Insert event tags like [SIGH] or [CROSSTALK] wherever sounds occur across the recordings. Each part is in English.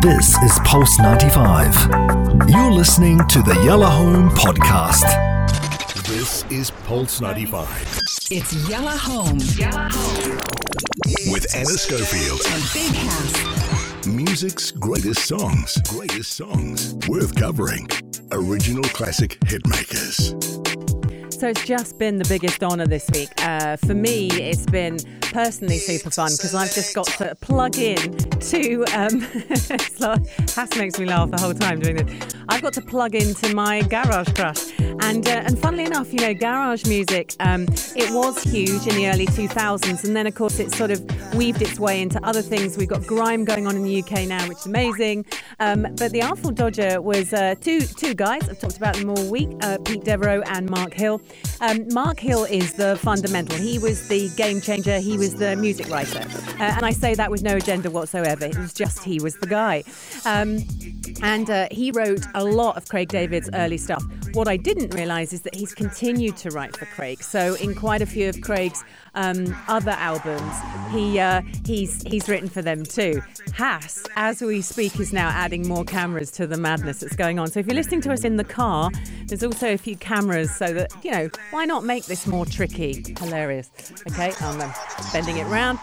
This is Pulse 95. You're listening to the Yellow Home Podcast. This is Pulse 95 It's Yellow Home Yellow Home. with Ana Schofield. and Big House. Music's greatest songs. Greatest songs. Worth covering. Original classic hitmakers. So it's just been the biggest honour this week. Uh, for me, it's been personally super fun because I've just got to plug in to. Um, [LAUGHS] makes me laugh the whole time doing this. I've got to plug into my garage crush, and uh, and funnily enough, you know, garage music. Um, it was huge in the early 2000s, and then of course it sort of weaved its way into other things. We've got grime going on in the UK now, which is amazing. Um, but the Artful Dodger was uh, two two guys. I've talked about them all week: uh, Pete Devereaux and Mark Hill. Um, Mark Hill is the fundamental. He was the game changer. He was the music writer, uh, and I say that with no agenda whatsoever. It was just he was the guy, um, and uh, he wrote a lot of Craig David's early stuff. What I didn't realise is that he's continued to write for Craig. So in quite a few of Craig's um, other albums, he uh, he's he's written for them too. Hass, as we speak, is now adding more cameras to the madness that's going on. So if you're listening to us in the car, there's also a few cameras so that you know why not make this more tricky, hilarious. Okay, I'm um, bending it round.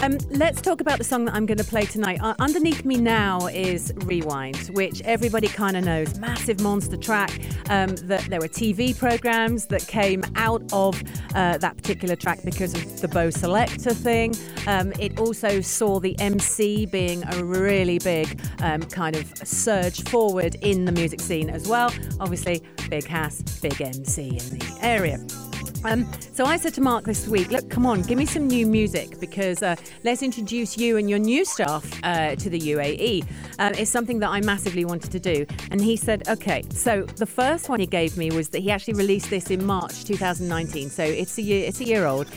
Um, let's talk about the song that I'm going to play tonight. Uh, underneath me now is Rewind, which everybody kind of knows. Massive monster track. Um, that there were TV programs that came out of uh, that particular track because of the Bo Selecta thing. Um, it also saw the MC being a really big um, kind of surge forward in the music scene as well. Obviously, big Hass, big MC in the area. Um, so I said to Mark this week, look, come on, give me some new music because uh, let's introduce you and your new staff uh, to the UAE. Um, it's something that I massively wanted to do. And he said, okay. So the first one he gave me was that he actually released this in March 2019. So it's a year, it's a year old.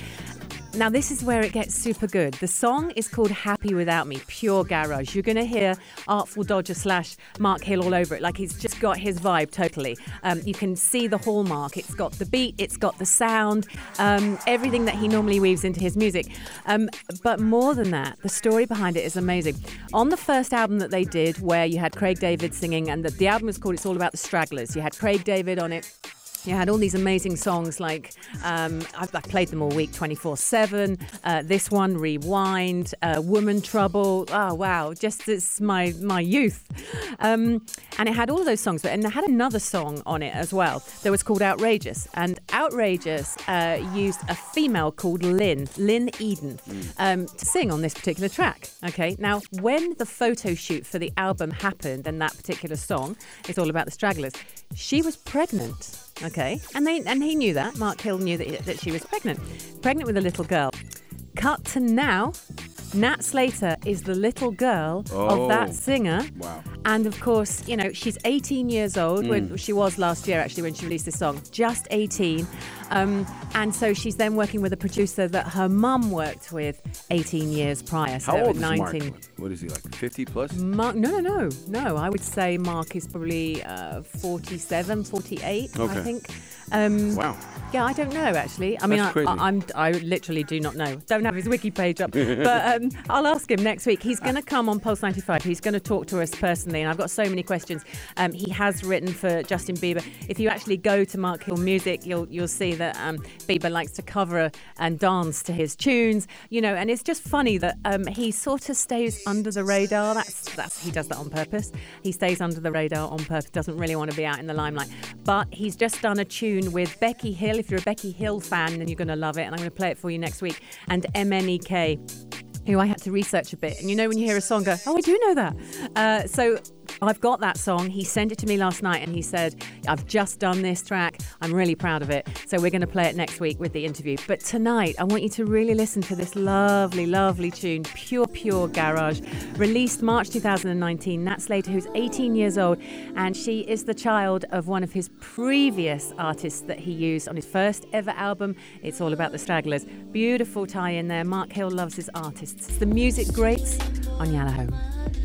Now, this is where it gets super good. The song is called Happy Without Me, pure garage. You're going to hear Artful Dodger slash Mark Hill all over it. Like he's just got his vibe totally. Um, you can see the hallmark. It's got the beat, it's got the sound, um, everything that he normally weaves into his music. Um, but more than that, the story behind it is amazing. On the first album that they did, where you had Craig David singing, and the, the album was called It's All About the Stragglers, you had Craig David on it. You had all these amazing songs like um, I've, I've played them all week 24 7. Uh, this one, Rewind, uh, Woman Trouble. Oh, wow. Just it's my, my youth. Um, and it had all of those songs, but and it had another song on it as well that was called Outrageous. And Outrageous uh, used a female called Lynn, Lynn Eden, um, to sing on this particular track. Okay. Now, when the photo shoot for the album happened and that particular song, it's all about the stragglers, she was pregnant. Okay, and they and he knew that. Mark Hill knew that, that she was pregnant, pregnant with a little girl. Cut to now. Nat Slater is the little girl of Oh. that singer. Wow. And of course, you know, she's 18 years old. When mm. she was last year, actually, when she released this song, just 18. Um, and so she's then working with a producer that her mum worked with 18 years prior. So How old is 19. Mark? What is he like? 50 plus? Mark, no, no, no, no. I would say Mark is probably uh, 47, 48, I think. Um, Wow. Yeah, I don't know actually. I mean, I, I, I'm I literally do not know. Don't have his wiki page up, but um, [LAUGHS] I'll ask him next week. He's going to come on Pulse 95. He's going to talk to us personally, and I've got so many questions. Um, he has written for Justin Bieber. If you actually go to Mark Hill Music, you'll you'll see that um, Bieber likes to cover and dance to his tunes. You know, and it's just funny that um, he sort of stays under the radar. That's that's he does that on purpose. He stays under the radar on purpose. Doesn't really want to be out in the limelight. But he's just done a tune with Becky Hill. If you're a Becky Hill fan, then you're going to love it. And I'm going to play it for you next week. And MNEK who I had to research a bit. And you know, when you hear a song, go, oh, I do know that. Uh, so I've got that song. He sent it to me last night and he said, I've just done this track. I'm really proud of it. So we're going to play it next week with the interview. But tonight, I want you to really listen to this lovely, lovely tune, Pure, Pure Garage, released March 2019. Nat Slater, who's 18 years old, and she is the child of one of his previous artists that he used on his first ever album. It's all about the stragglers. Beautiful tie in there. Mark Hill loves his artists. It's the music greats on Yellow Home.